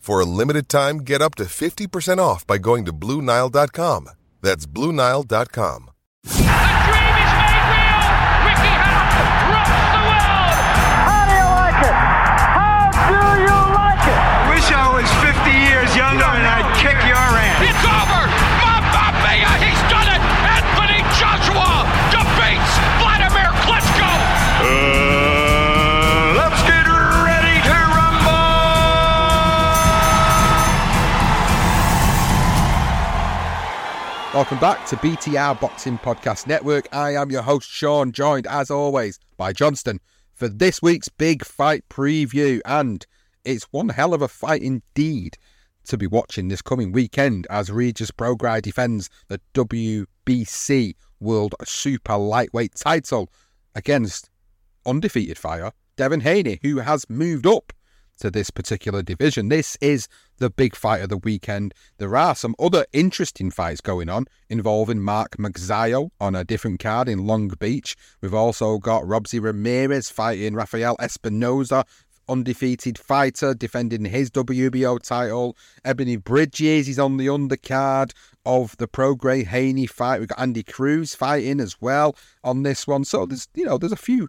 For a limited time, get up to 50% off by going to BlueNile.com. That's BlueNile.com. The dream is made real. Ricky Hatton rocks the world. How do you like it? How do you like it? Wish I was 50 years younger and I'd kick your ass. It's over. Welcome back to BTR Boxing Podcast Network. I am your host, Sean, joined as always by Johnston for this week's big fight preview. And it's one hell of a fight indeed to be watching this coming weekend as Regis Prograis defends the WBC World Super Lightweight title against undefeated fire Devin Haney, who has moved up to this particular division. This is the big fight of the weekend. There are some other interesting fights going on involving Mark Magsayo on a different card in Long Beach. We've also got Robeisy Ramirez fighting Rafael Espinoza, undefeated fighter defending his WBO title. Ebony Bridges is on the undercard of the Prograis Haney fight. We've got Andy Cruz fighting as well on this one. So there's you know there's a few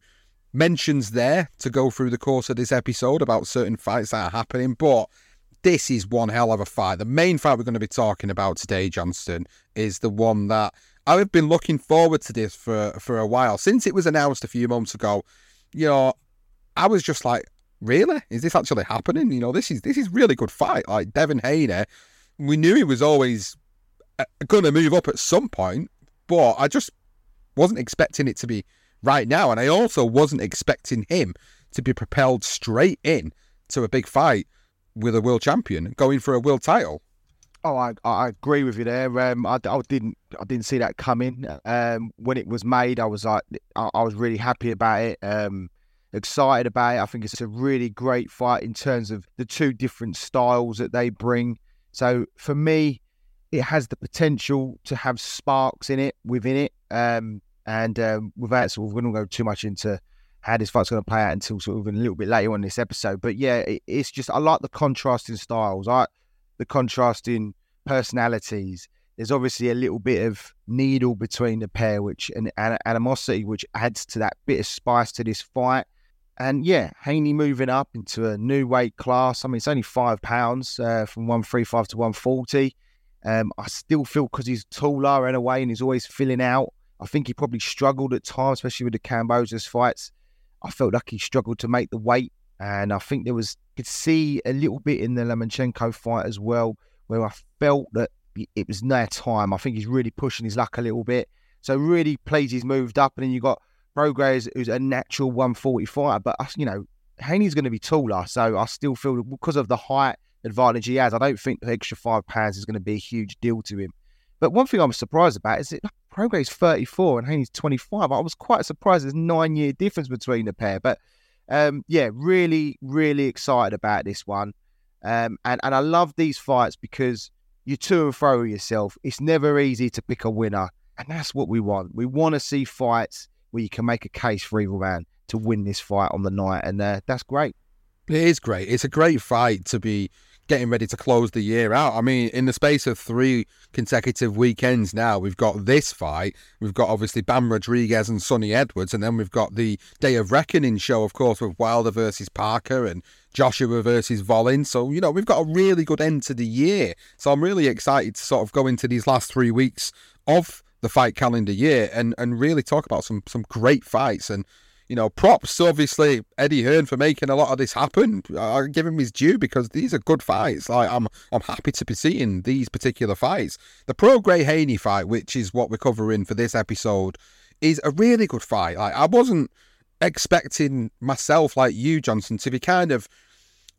mentions there to go through the course of this episode about certain fights that are happening, but this is one hell of a fight. The main fight we're going to be talking about today, Johnston, is the one that I've been looking forward to this for for a while since it was announced a few months ago. You know, I was just like, really, is this actually happening? You know, this is this is really good fight. Like Devin Haney, we knew he was always uh, going to move up at some point, but I just wasn't expecting it to be right now. And I also wasn't expecting him to be propelled straight in to a big fight with a world champion going for a world title. Oh, I, I agree with you there. Um, I, I didn't I didn't see that coming. Um, when it was made, I was like I, I was really happy about it. Um, excited about it. I think it's a really great fight in terms of the two different styles that they bring. So for me, it has the potential to have sparks in it within it. Um, and um, without sort of, we don't going to go too much into how this fight's going to play out until sort of a little bit later on this episode. But yeah, it, it's just I like the contrasting styles. I like the contrasting personalities. There's obviously a little bit of needle between the pair, which and animosity, which adds to that bit of spice to this fight. And yeah, Haney moving up into a new weight class. I mean, it's only five pounds uh, from 135 to 140. Um, I still feel because he's taller in a way and he's always filling out. I think he probably struggled at times, especially with the Kambosos fights. I felt like he struggled to make the weight. And I think there was, could see a little bit in the Lomachenko fight as well, where I felt that it was now time. I think he's really pushing his luck a little bit. So really pleased he's moved up. And then you got Prograis, who's a natural 145. But, you know, Haney's going to be taller. So I still feel because of the height advantage he has, I don't think the extra five pounds is going to be a huge deal to him. But one thing I was surprised about is that Prograis 34 and Haney's 25. I was quite surprised there's nine year difference between the pair. But um, yeah, really, really excited about this one. Um, and, and I love these fights because you're to and fro yourself. It's never easy to pick a winner. And that's what we want. We want to see fights where you can make a case for either man to win this fight on the night. And uh, that's great. It is great. It's a great fight to be getting ready to close the year out. I mean, in the space of three consecutive weekends now, we've got this fight. We've got obviously Bam Rodriguez and Sunny Edwards, and then we've got the Day of Reckoning show, of course, with Wilder versus Parker and Joshua versus Wallin. So, you know, we've got a really good end to the year. So I'm really excited to sort of go into these last three weeks of the fight calendar year and, and really talk about some some great fights and you know, props obviously Eddie Hearn for making a lot of this happen. I give him his due because these are good fights. Like I'm, I'm happy to be seeing these particular fights. The Prograis Haney fight, which is what we're covering for this episode, is a really good fight. Like I wasn't expecting myself, like you, Johnston, to be kind of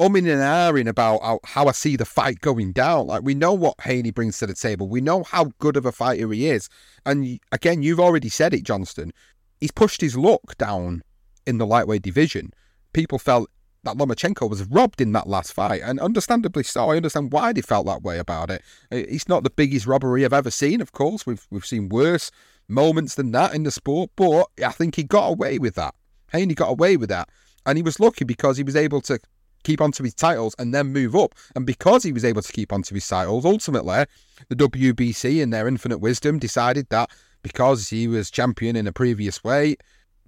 umming and ahhing about how I see the fight going down. Like we know what Haney brings to the table. We know how good of a fighter he is. And again, you've already said it, Johnston he's pushed his luck down in the lightweight division. People felt that Lomachenko was robbed in that last fight, and understandably so. I understand why they felt that way about it. It's not the biggest robbery I've ever seen, of course. We've we've seen worse moments than that in the sport, but I think he got away with that. Haney got away with that, and he was lucky because he was able to keep onto his titles and then move up. And because he was able to keep onto his titles, ultimately, the WBC, in their infinite wisdom, decided that because he was champion in a previous weight,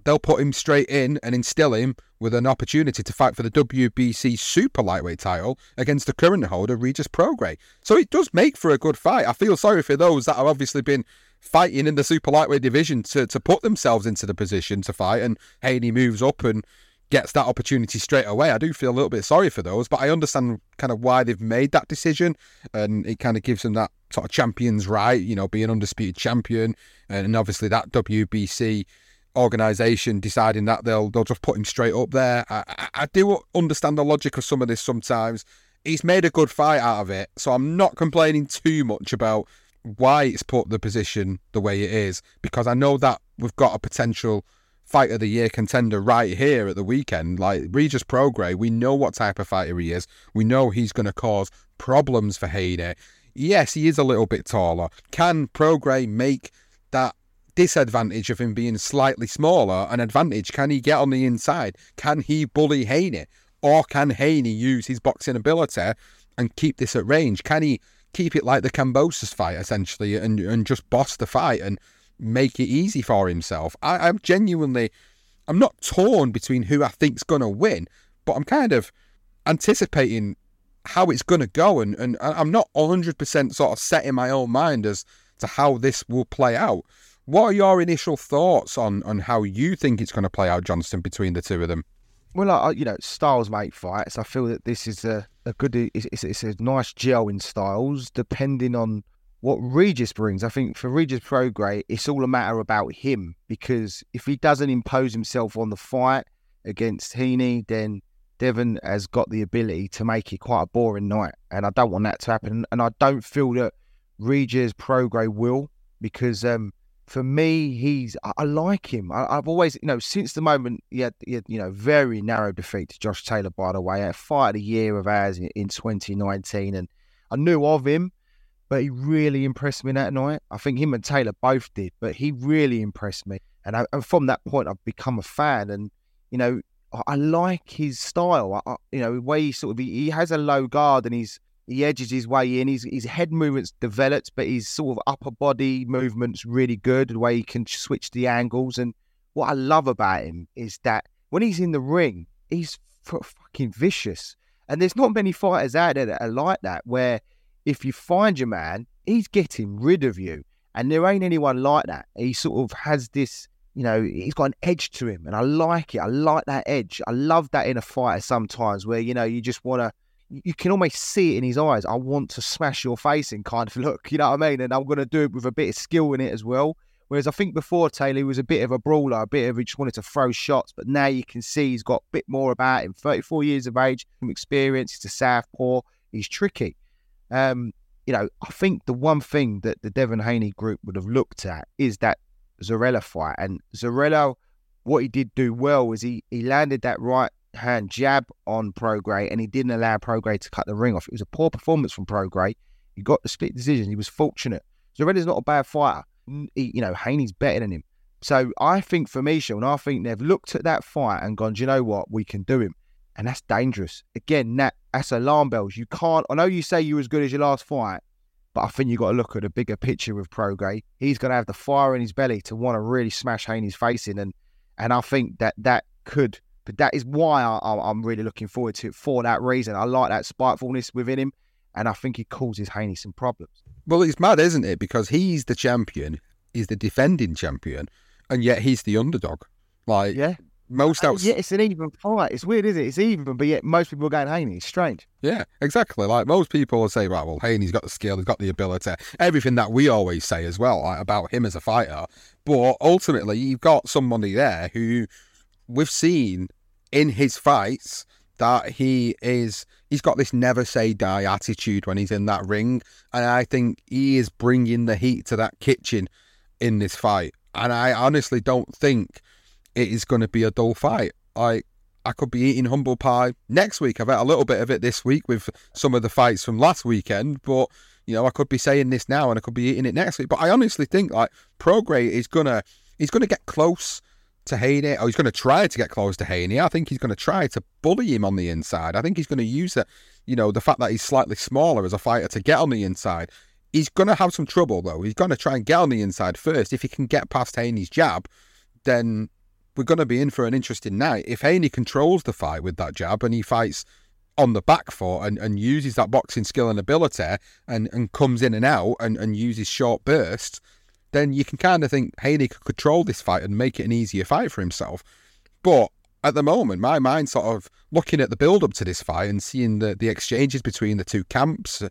they'll put him straight in and instill him with an opportunity to fight for the WBC super lightweight title against the current holder, Regis Prograis. So it does make for a good fight. I feel sorry for those that have obviously been fighting in the super lightweight division to, to put themselves into the position to fight, and Haney moves up and gets that opportunity straight away. I do feel a little bit sorry for those, but I understand kind of why they've made that decision, and it kind of gives them that sort of champion's right, you know, being an undisputed champion, and obviously that WBC organization deciding that they'll they'll just put him straight up there. I, I, I do understand the logic of some of this sometimes. He's made a good fight out of it, so I'm not complaining too much about why it's put the position the way it is because I know that we've got a potential fight of the year contender right here at the weekend. Like Regis Prograis, we know what type of fighter he is. We know he's going to cause problems for Haney. Yes, he is a little bit taller. Can Prograis make that disadvantage of him being slightly smaller an advantage? Can he get on the inside? Can he bully Haney? Or can Haney use his boxing ability and keep this at range? Can he keep it like the Kambosos fight essentially and, and just boss the fight and make it easy for himself. I, am genuinely, I'm not torn between who I think's going to win, but I'm kind of anticipating how it's going to go, and, and I'm not 100% sort of set in my own mind as to how this will play out. What are your initial thoughts on on how you think it's going to play out, Johnston, between the two of them? Well, I, you know, styles make fights. I feel that this is a, a good, it's, it's, it's a nice gel in styles, depending on what Regis brings, I think for Regis Prograis, it's all a matter about him because if he doesn't impose himself on the fight against Haney, then Devin has got the ability to make it quite a boring night. And I don't want that to happen. And I don't feel that Regis Prograis will because um, for me, he's I, I like him. I, have always, you know, since the moment he had, he had, you know, very narrow defeat to Josh Taylor, by the way, a fight of the year of ours in, in 2019. And I knew of him but he really impressed me that night. I think him and Taylor both did, but he really impressed me. And, I, and from that point, I've become a fan. And, you know, I, I like his style. I, you know, the way he sort of, he, he, has a low guard and he's, he edges his way in. His, his head movement's developed, but his sort of upper body movement's really good. The way he can switch the angles. And what I love about him is that when he's in the ring, he's fucking vicious. And there's not many fighters out there that are like that, where if you find your man, he's getting rid of you. And there ain't anyone like that. He sort of has this, you know, he's got an edge to him. And I like it. I like that edge. I love that in a fighter sometimes where, you know, you just want to, you can almost see it in his eyes. I want to smash your face in kind of look, you know what I mean? And I'm going to do it with a bit of skill in it as well. Whereas I think before Taylor was a bit of a brawler, a bit of he just wanted to throw shots, but now you can see he's got a bit more about him. 34 years of age, some experience. He's a southpaw. He's tricky. Um, you know, I think the one thing that the Devin Haney group would have looked at is that Zorrilla fight. And Zorrilla, what he did do well was he he landed that right hand jab on Prograis and he didn't allow Prograis to cut the ring off. It was a poor performance from Prograis. He got the split decision. He was fortunate. Zorrilla's not a bad fighter. you know, Haney's better than him. So I think for me, Sean, I think they've looked at that fight and gone, you know what? We can do him. And that's dangerous. Again, that that's alarm bells. You can't, I know you say you were as good as your last fight, but I think you've got to look at the bigger picture with Prograis. He's going to have the fire in his belly to want to really smash Haney's face in. And, and I think that that could, but that is why I, am really looking forward to it for that reason. I like that spitefulness within him. And I think he causes Haney some problems. Well, it's mad, isn't it? Because he's the champion, he's the defending champion, and yet he's the underdog. Like, yeah. Most uh, outs- yeah, it's an even fight. It's weird, isn't it? It's even, but yet most people are going Haney. It's strange. Yeah, exactly. Like most people will say, right, well, Haney's got the skill, he's got the ability, everything that we always say as well like, about him as a fighter. But ultimately, you've got somebody there who we've seen in his fights that he is he's got this never say die attitude when he's in that ring and i think he is bringing the heat to that kitchen in this fight and i honestly don't think it is going to be a dull fight like i could be eating humble pie next week i've had a little bit of it this week with some of the fights from last weekend but you know i could be saying this now and i could be eating it next week but i honestly think like prograis is gonna he's gonna get close to Haney, or he's going to try to get close to Haney. I think he's going to try to bully him on the inside. I think he's going to use it, you know, the fact that he's slightly smaller as a fighter to get on the inside. He's going to have some trouble though. He's going to try and get on the inside first. If he can get past Haney's jab, then we're going to be in for an interesting night. If Haney controls the fight with that jab and he fights on the back foot and, and uses that boxing skill and ability and, and comes in and out and, and uses short bursts, then you can kind of think Haney could control this fight and make it an easier fight for himself. But at the moment, my mind sort of looking at the build up to this fight and seeing the, the exchanges between the two camps.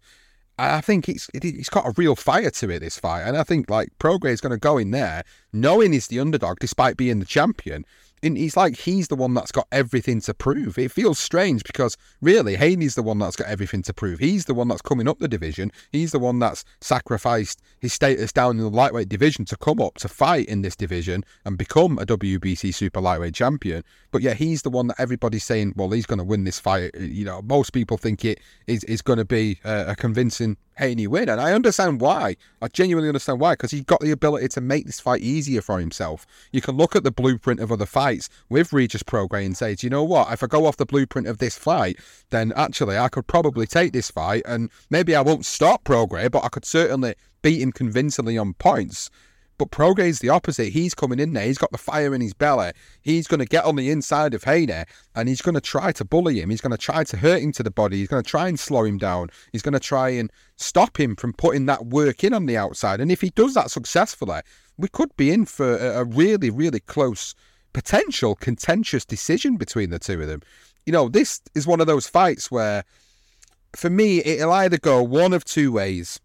I think it's it, has got a real fire to it this fight, and I think like Prograis is going to go in there knowing he's the underdog despite being the champion, and he's like he's the one that's got everything to prove. It feels strange because really Haney's the one that's got everything to prove. He's the one that's coming up the division. He's the one that's sacrificed his status down in the lightweight division to come up to fight in this division and become a WBC super lightweight champion. But yeah, he's the one that everybody's saying, well, he's going to win this fight. You know, most people think it is is going to be a, a convincing Haney win, and I understand why. I genuinely understand why because he's got the ability to make this fight easier for himself. You can look at the blueprint of other fights with Regis Prograis and say, do you know what? If I go off the blueprint of this fight, then actually I could probably take this fight, and maybe I won't stop Prograis, but I could certainly beat him convincingly on points. But Prograis is the opposite. He's coming in there. He's got the fire in his belly. He's going to get on the inside of Haney and he's going to try to bully him. He's going to try to hurt him to the body. He's going to try and slow him down. He's going to try and stop him from putting that work in on the outside. And if he does that successfully, we could be in for a really, really close, potential contentious decision between the two of them. You know, this is one of those fights where, for me, it'll either go one of two ways.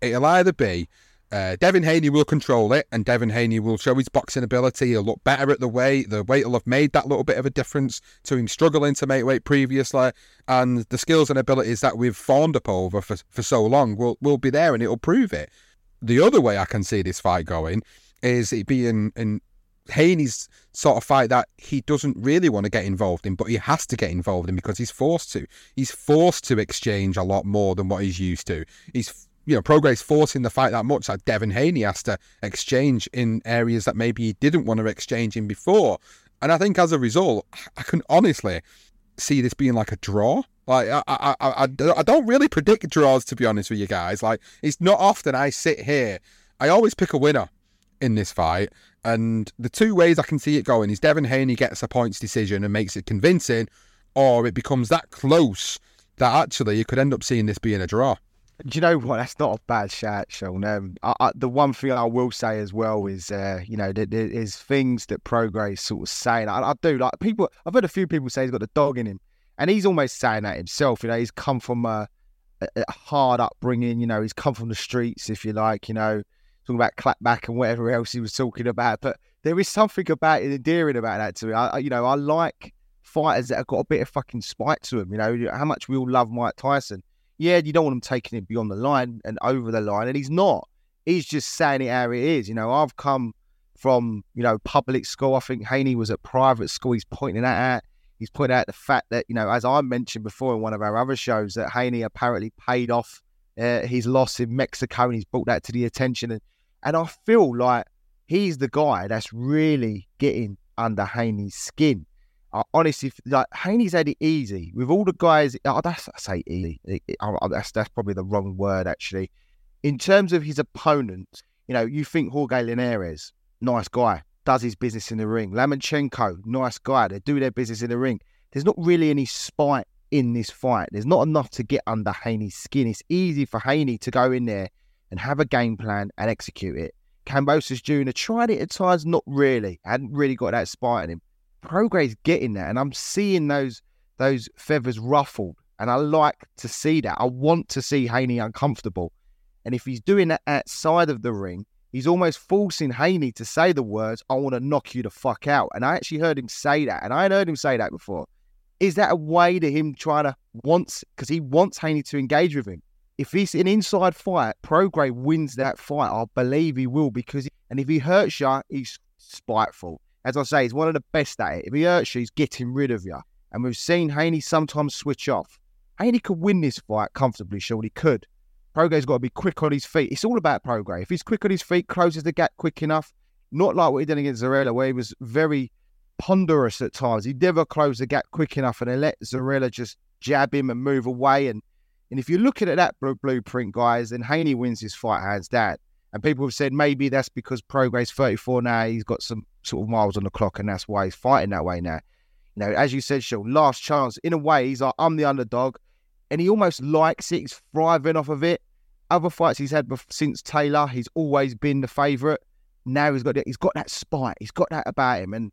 It'll either be uh, Devin Haney will control it, and Devin Haney will show his boxing ability. He'll look better at the weight. The weight will have made that little bit of a difference to him struggling to make weight previously, and the skills and abilities that we've fawned up over for, for so long will will be there, and it'll prove it. The other way I can see this fight going is it being in Haney's sort of fight that he doesn't really want to get involved in, but he has to get involved in because he's forced to. He's forced to exchange a lot more than what he's used to. He's you know, Prograis forcing the fight that much that Devin Haney has to exchange in areas that maybe he didn't want to exchange in before. And I think as a result, I can honestly see this being like a draw. Like I, I, I, I don't really predict draws to be honest with you guys. Like it's not often I sit here. I always pick a winner in this fight, and the two ways I can see it going is Devin Haney gets a points decision and makes it convincing, or it becomes that close that actually you could end up seeing this being a draw. Do you know what? That's not a bad shout, Sean. Um, I, I, the one thing I will say as well is, uh, you know, there, there is things that Prograis sort of saying. I, I, do like people. I've heard a few people say he's got the dog in him, and he's almost saying that himself. You know, he's come from a, a, a hard upbringing. You know, he's come from the streets, if you like. You know, talking about clapback and whatever else he was talking about. But there is something about it endearing about that to me. I, you know, I like fighters that have got a bit of fucking spite to them. You know, how much we all love Mike Tyson yeah, you don't want him taking it beyond the line and over the line, and he's not. He's just saying it how it is. You know, I've come from you know public school. I think Haney was at private school. He's pointing that out. He's pointing out the fact that you know, as I mentioned before in one of our other shows, that Haney apparently paid off uh, his loss in Mexico, and he's brought that to the attention. And And I feel like he's the guy that's really getting under Haney's skin. I honestly, like Haney's had it easy with all the guys. Oh, that's I say easy. that's that's probably the wrong word actually. In terms of his opponents, you know, you think Jorge Linares, nice guy, does his business in the ring. Lomachenko, nice guy, they do their business in the ring. There's not really any spite in this fight. There's not enough to get under Haney's skin. It's easy for Haney to go in there and have a game plan and execute it. Kambosos Jr. tried it at times, not really. Hadn't really got that spite in him. Prograis's getting that, and I'm seeing those those feathers ruffled, and I like to see that. I want to see Haney uncomfortable, and if he's doing that outside of the ring, he's almost forcing Haney to say the words, "I want to knock you the fuck out." And I actually heard him say that, and I had heard him say that before. Is that a way to him trying to wants because he wants Haney to engage with him? If it's an inside fight, Prograis wins that fight. I believe he will because, and if he hurts you, he's spiteful. As I say, he's one of the best at it. If he hurts you, he's getting rid of you. And we've seen Haney sometimes switch off. Haney could win this fight comfortably, sure he could. Prograis's got to be quick on his feet. It's all about Prograis. If he's quick on his feet, closes the gap quick enough, not like what he did against Zorrilla, where he was very ponderous at times. He never closed the gap quick enough and let Zorrilla just jab him and move away. And and if you're looking at that blueprint, guys, then Haney wins his fight hands down. And people have said maybe that's because Prograis's 34 now. He's got some sort of miles on the clock, and that's why he's fighting that way now. You know, as you said, Sean, last chance. In a way, he's like, I'm the underdog. And he almost likes it. He's thriving off of it. Other fights he's had since Taylor, he's always been the favourite. Now he's got he's got that spite. He's got that about him. And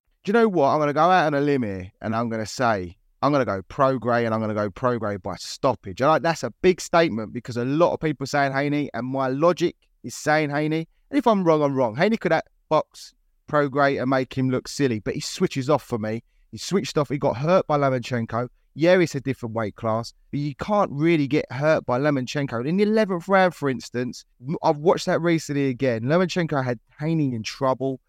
Do you know what? I'm going to go out on a limb here and I'm going to say, I'm going to go Prograis and I'm going to go Prograis by stoppage. Like that's a big statement because a lot of people are saying Haney and my logic is saying Haney. And if I'm wrong, I'm wrong. Haney could box Prograis and make him look silly, but he switches off for me. He switched off. He got hurt by Lomachenko. Yeah, it's a different weight class, but you can't really get hurt by Lomachenko. In the 11th round, for instance, I've watched that recently again. Lomachenko had Haney in trouble.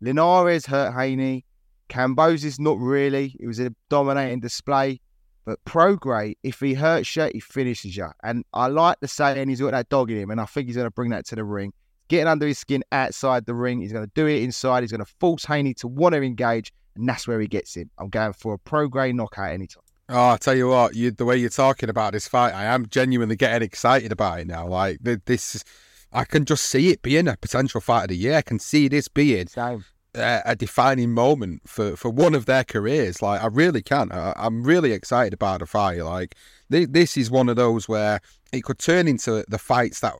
Linares hurt Haney. Kambosos not really. It was a dominating display. But Prograis, if he hurts you, he finishes you. And I like the saying he's got that dog in him, and I think he's going to bring that to the ring. Getting under his skin outside the ring, he's going to do it inside. He's going to force Haney to want to engage, and that's where he gets him. I'm going for a Prograis knockout anytime. Oh, I tell you what, you, the way you're talking about this fight, I am genuinely getting excited about it now. Like this, I can just see it being a potential fight of the year. I can see this being Same a, defining moment for, for one of their careers. Like I really can. I, am really excited about the fight. Like this is one of those where it could turn into the fights that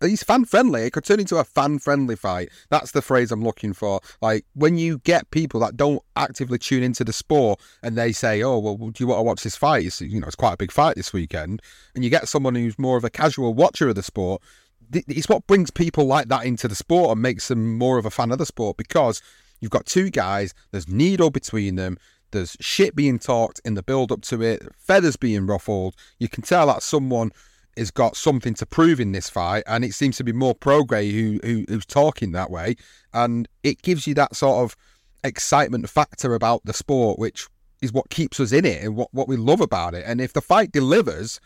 he's fan friendly. It could turn into a fan friendly fight. That's the phrase I'm looking for. Like when you get people that don't actively tune into the sport and they say, "Oh, well, do you want to watch this fight?" It's, you know, it's quite a big fight this weekend, and you get someone who's more of a casual watcher of the sport it's what brings people like that into the sport and makes them more of a fan of the sport because you've got two guys, there's needle between them, there's shit being talked in the build up to it, feathers being ruffled. You can tell that someone has got something to prove in this fight, and it seems to be more Prograis who, who who's talking that way, and it gives you that sort of excitement factor about the sport, which is what keeps us in it and what, what we love about it. And if the fight delivers,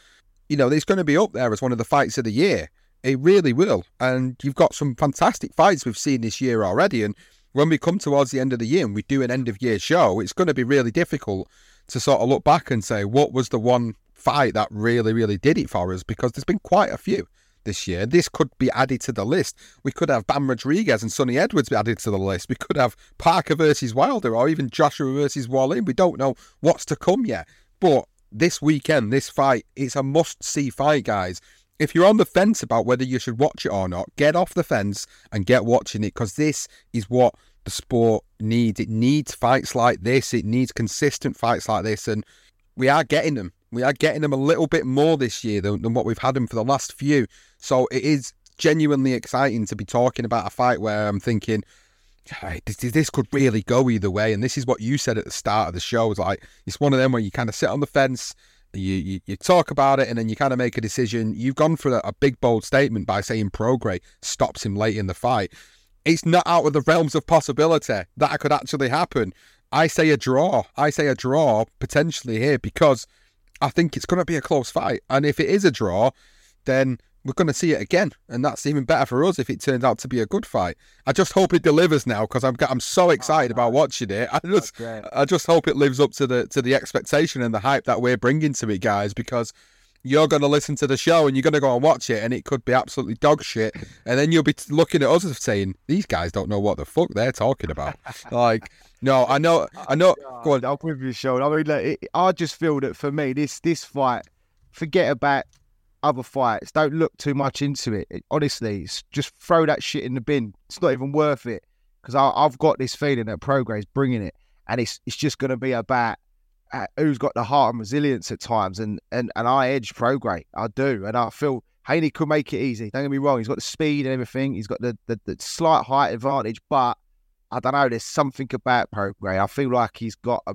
you know, it's going to be up there as one of the fights of the year. It really will. And you've got some fantastic fights we've seen this year already. And when we come towards the end of the year and we do an end of year show, it's going to be really difficult to sort of look back and say, what was the one fight that really, really did it for us? Because there's been quite a few this year. This could be added to the list. We could have Bam Rodriguez and Sunny Edwards be added to the list. We could have Parker versus Wilder or even Joshua versus Wallin. We don't know what's to come yet. But this weekend, this fight, it's a must see fight, guys. If you're on the fence about whether you should watch it or not, get off the fence and get watching it because this is what the sport needs. It needs fights like this, it needs consistent fights like this, and we are getting them. We are getting them a little bit more this year than, than what we've had them for the last few. So it is genuinely exciting to be talking about a fight where I'm thinking, this, this could really go either way. And this is what you said at the start of the show. It's like it's one of them where you kind of sit on the fence, you, you, you talk about it, and then you kind of make a decision. You've gone for a, a big bold statement by saying Prograis stops him late in the fight. It's not out of the realms of possibility that could actually happen. I say a draw. I say a draw potentially here because I think it's going to be a close fight. And if it is a draw, then we're going to see it again, and that's even better for us if it turns out to be a good fight. I just hope it delivers now because I'm I'm so excited oh, about watching it. I just I just hope it lives up to the to the expectation and the hype that we're bringing to it, guys. Because you're going to listen to the show and you're going to go and watch it, and it could be absolutely dog shit, and then you'll be looking at us and saying these guys don't know what the fuck they're talking about. like, no, I know, I know. Go on, I'll with you, Sean. I mean, it, I just feel that for me, this this fight, forget about other fights. Don't look too much into it. it honestly, just throw that shit in the bin. It's not even worth it because I've got this feeling that Prograis is bringing it, and it's it's just going to be about uh, who's got the heart and resilience at times. And and and I edge Prograis, I do, and I feel Haney could make it easy. Don't get me wrong. He's got the speed and everything. He's got the the, the slight height advantage, but I don't know. There's something about Prograis. I feel like he's got a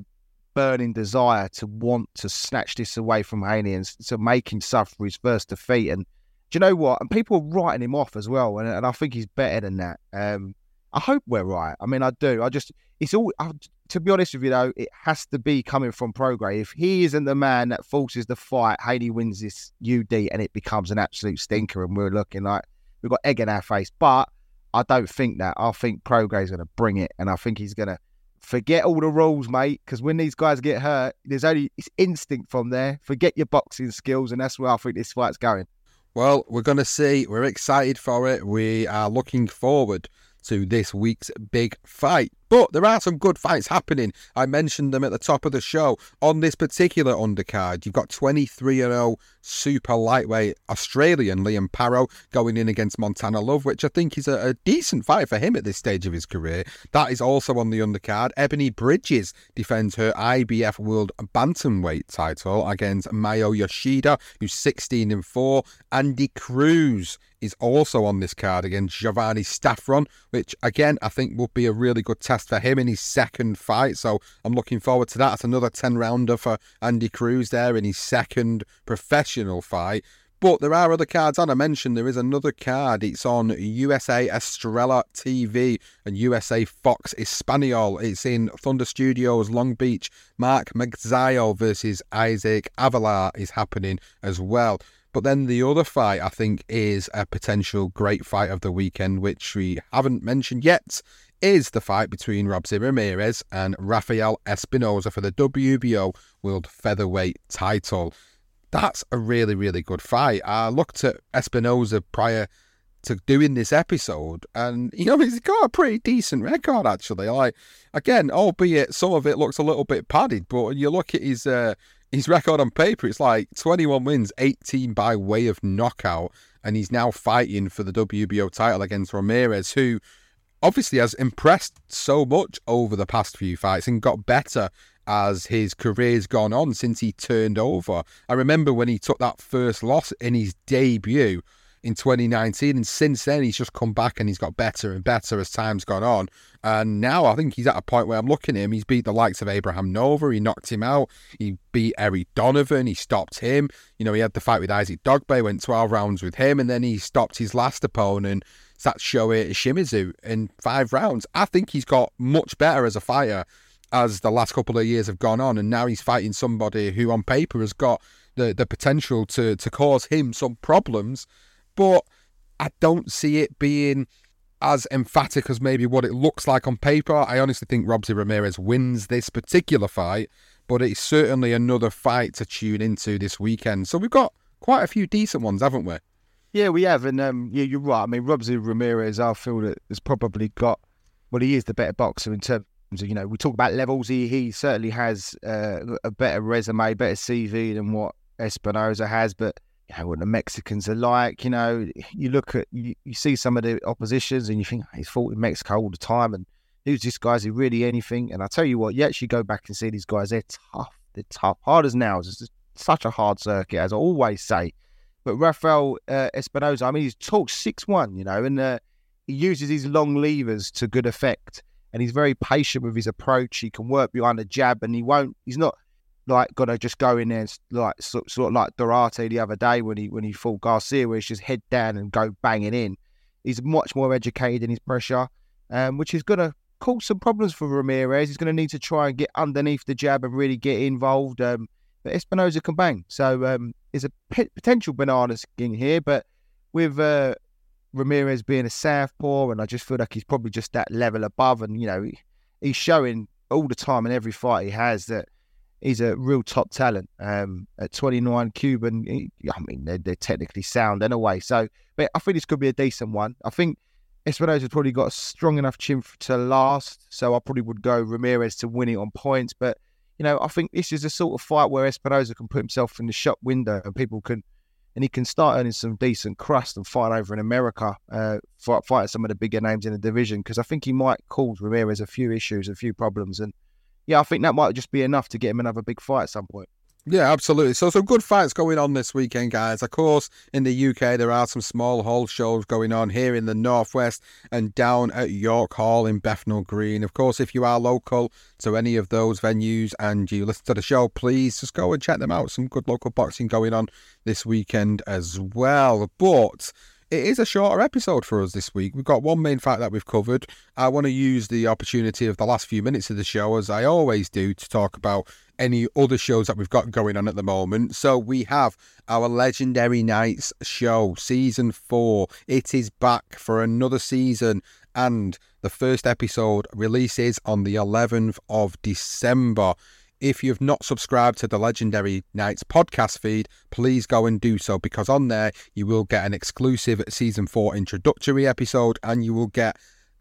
burning desire to want to snatch this away from Haney and to make him suffer his first defeat. And do you know what? And people are writing him off as well. And, and I think he's better than that. Um, I hope we're right. I mean, I do. I just, it's all, I, to be honest with you, though, it has to be coming from Prograis. If he isn't the man that forces the fight, Haney wins this UD and it becomes an absolute stinker. And we're looking like we've got egg in our face. But I don't think that. I think Prograis is going to bring it. And I think he's going to forget all the rules, mate. Because when these guys get hurt, there's only it's instinct from there. Forget your boxing skills, and that's where I think this fight's going. Well, we're going to see. We're excited for it. We are looking forward to this week's big fight. But there are some good fights happening. I mentioned them at the top of the show. On this particular undercard, you've got 23 0 super lightweight Australian Liam Paro going in against Montana Love, which I think is a, a, decent fight for him at this stage of his career. That is also on the undercard. Ebony Bridges defends her IBF World Bantamweight title against Mayo Yoshida, who's 16 and 4. Andy Cruz is also on this card against Jovanni Straffon, which again I think will be a really good test for him in his second fight. So I'm looking forward to that. It's another 10 rounder for Andy Cruz there in his second professional fight. But there are other cards on. I mentioned there is another card. It's on USA Estrella TV and USA Fox Espanol. It's in Thunder Studios, Long Beach. Mark Magsayo versus Isaac Avelar is happening as well. But then the other fight, I think, is a potential great fight of the weekend, which we haven't mentioned yet, is the fight between Robeisy Ramirez and Rafael Espinoza for the WBO World Featherweight title. That's a really, really good fight. I looked at Espinoza prior to doing this episode, and you know he's got a pretty decent record actually. Like again, albeit some of it looks a little bit padded, but you look at his uh, his record on paper, it's like 21 wins, 18 by way of knockout, and he's now fighting for the WBO title against Ramirez, who obviously has impressed so much over the past few fights and got better as his career's gone on since he turned over. I remember when he took that first loss in his debut. In 2019. And since then, he's just come back and he's got better and better as time's gone on. And now I think he's at a point where I'm looking at him. He's beat the likes of Abraham Nova. He knocked him out. He beat Eric Donovan. He stopped him. You know, he had the fight with Isaac Dogboe, went 12 rounds with him. And then he stopped his last opponent, Satoshi Shimizu, in five rounds. I think he's got much better as a fighter as the last couple of years have gone on. And now he's fighting somebody who on paper has got the, the potential to, to cause him some problems. But I don't see it being as emphatic as maybe what it looks like on paper. I honestly think Robeisy Ramirez wins this particular fight, but it's certainly another fight to tune into this weekend. So we've got quite a few decent ones, haven't we? Yeah, we have, and um, yeah, you're right. I mean, Robeisy Ramirez, I feel that has probably got. Well, he is the better boxer in terms of you know we talk about levels. He he certainly has uh, a better resume, better CV than what Espinoza has, but you know what the Mexicans are like. You know, you look at you, you see some of the oppositions and you think he's fought in Mexico all the time, and who's this guy? Is he really anything? And I tell you what, you actually go back and see these guys. They're tough. They're tough, hard as nails. It's such a hard circuit, as I always say. But Rafael uh, Espinoza, I mean, he's talked six one, you know, and uh, he uses his long levers to good effect, and he's very patient with his approach. He can work behind the jab, and he won't. He's not like gonna just go in there and like sort, sort of like Duarte the other day when he when he fought Garcia, where he's just head down and go banging in. He's much more educated in his pressure, um, which is gonna cause some problems for Ramirez. He's gonna need to try and get underneath the jab and really get involved. Um, but Espinoza can bang, so um, there's a p- potential banana skin here. But with uh, Ramirez being a southpaw, and I just feel like he's probably just that level above, and you know he, he's showing all the time in every fight he has that he's a real top talent. Um, at 29, Cuban, he, I mean, they're, they're technically sound anyway. So, but I think this could be a decent one. I think Espinoza's probably got a strong enough chin to last. So I probably would go Ramirez to win it on points. But, you know, I think this is a sort of fight where Espinoza can put himself in the shop window and people can, and he can start earning some decent crust and fight over in America, uh, fight, fight some of the bigger names in the division. Because I think he might cause Ramirez a few issues, a few problems. And, yeah, I think that might just be enough to get him another big fight at some point. Yeah, absolutely. So some good fights going on this weekend, guys. Of course, in the UK there are some small hall shows going on here in the northwest and down at York Hall in Bethnal Green. Of course, if you are local to any of those venues and you listen to the show, please just go and check them out. Some good local boxing going on this weekend as well. But it is a shorter episode for us this week. We've got one main fact that we've covered. I want to use the opportunity of the last few minutes of the show, as I always do, to talk about any other shows that we've got going on at the moment. So we have our Legendary Nights show, season four. It is back for another season, and the first episode releases on the 11th of December. If you've not subscribed to the Legendary Nights podcast feed, please go and do so because on there you will get an exclusive season 4 introductory episode and you will get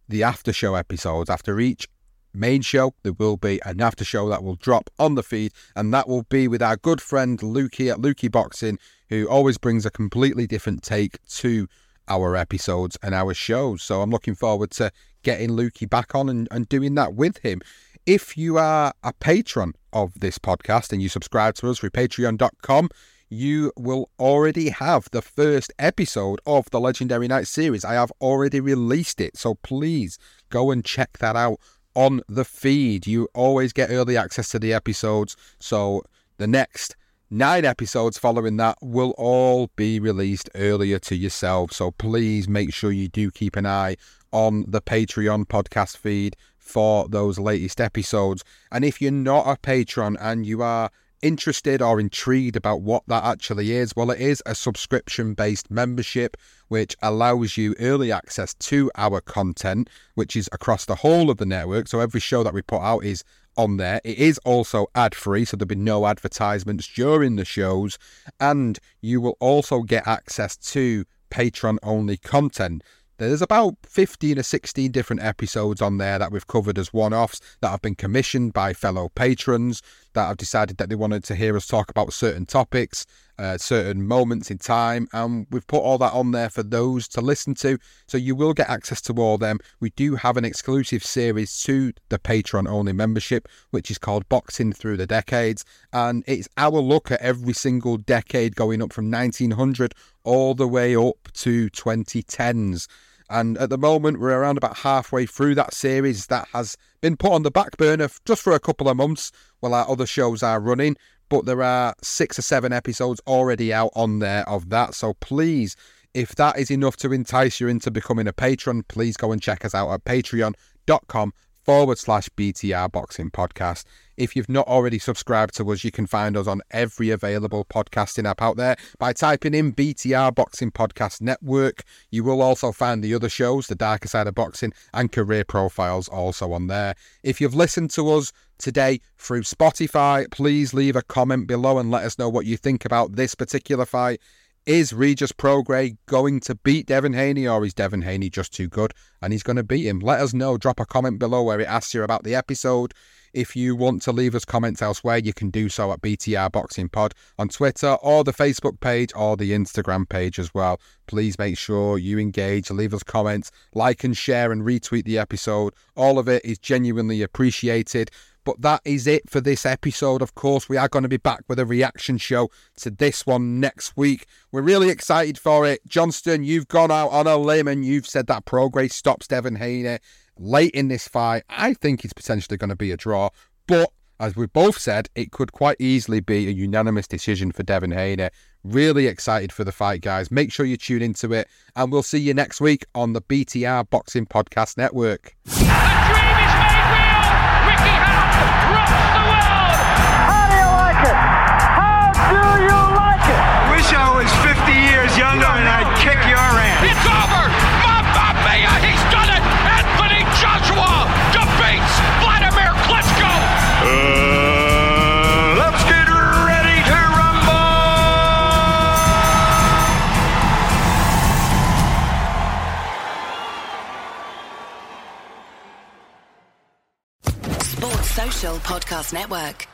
the after show episodes. After each main show, there will be an after show that will drop on the feed, and that will be with our good friend Lukey at Lukey Boxing, who always brings a completely different take to our episodes and our shows. So I'm looking forward to getting Lukey back on and, and doing that with him. If you are a patron of this podcast and you subscribe to us through patreon.com, you will already have the first episode of the Legendary Night series. I have already released it, so please go and check that out on the feed. You always get early access to the episodes, so the next nine episodes following that will all be released earlier to yourself. So please make sure you do keep an eye on the Patreon podcast feed for those latest episodes. And if you're not a patron and you are interested or intrigued about what that actually is, well, it is a subscription based membership which allows you early access to our content, which is across the whole of the network. So every show that we put out is on there. It is also ad free, so there'll be no advertisements during the shows, and you will also get access to patron only content. There's about 15 or 16 different episodes on there that we've covered as one offs that have been commissioned by fellow patrons. that have decided that they wanted to hear us talk about certain topics, uh, certain moments in time, and we've put all that on there for those to listen to. So you will get access to all them. We do have an exclusive series to the Patreon only membership, which is called Boxing Through the Decades, and it's our look at every single decade going up from 1900 all the way up to 2010s. And at the moment, we're around about halfway through that series that has been put on the back burner just for a couple of months while our other shows are running. But there are six or seven episodes already out on there of that. So please, if that is enough to entice you into becoming a patron, please go and check us out at patreon.com forward slash BTR Boxing Podcast. If you've not already subscribed to us, you can find us on every available podcasting app out there by typing in BTR Boxing Podcast Network. You will also find the other shows, The Darker Side of Boxing and Career Profiles, also on there. If you've listened to us today through Spotify, please leave a comment below and let us know what you think about this particular fight. Is Regis Prograis going to beat Devin Haney or is Devin Haney just too good and he's going to beat him? Let us know. Drop a comment below where it asks you about the episode. If you want to leave us comments elsewhere, you can do so at BTR Boxing Pod on Twitter or the Facebook page or the Instagram page as well. Please make sure you engage, leave us comments, like and share and retweet the episode. All of it is genuinely appreciated. But that is it for this episode. Of course, we are going to be back with a reaction show to this one next week. We're really excited for it. Johnston, you've gone out on a limb and you've said that Prograis stops Devin Haney late in this fight. I think it's potentially going to be a draw, but as we both said, it could quite easily be a unanimous decision for Devin Haney. Really excited for the fight, guys. Make sure you tune into it, and we'll see you next week on the BTR Boxing Podcast Network. It's over! Mamma Mia! He's done it! Anthony Joshua defeats Vladimir Klitschko! Uh, let's get ready to rumble! Sports Social Podcast Network.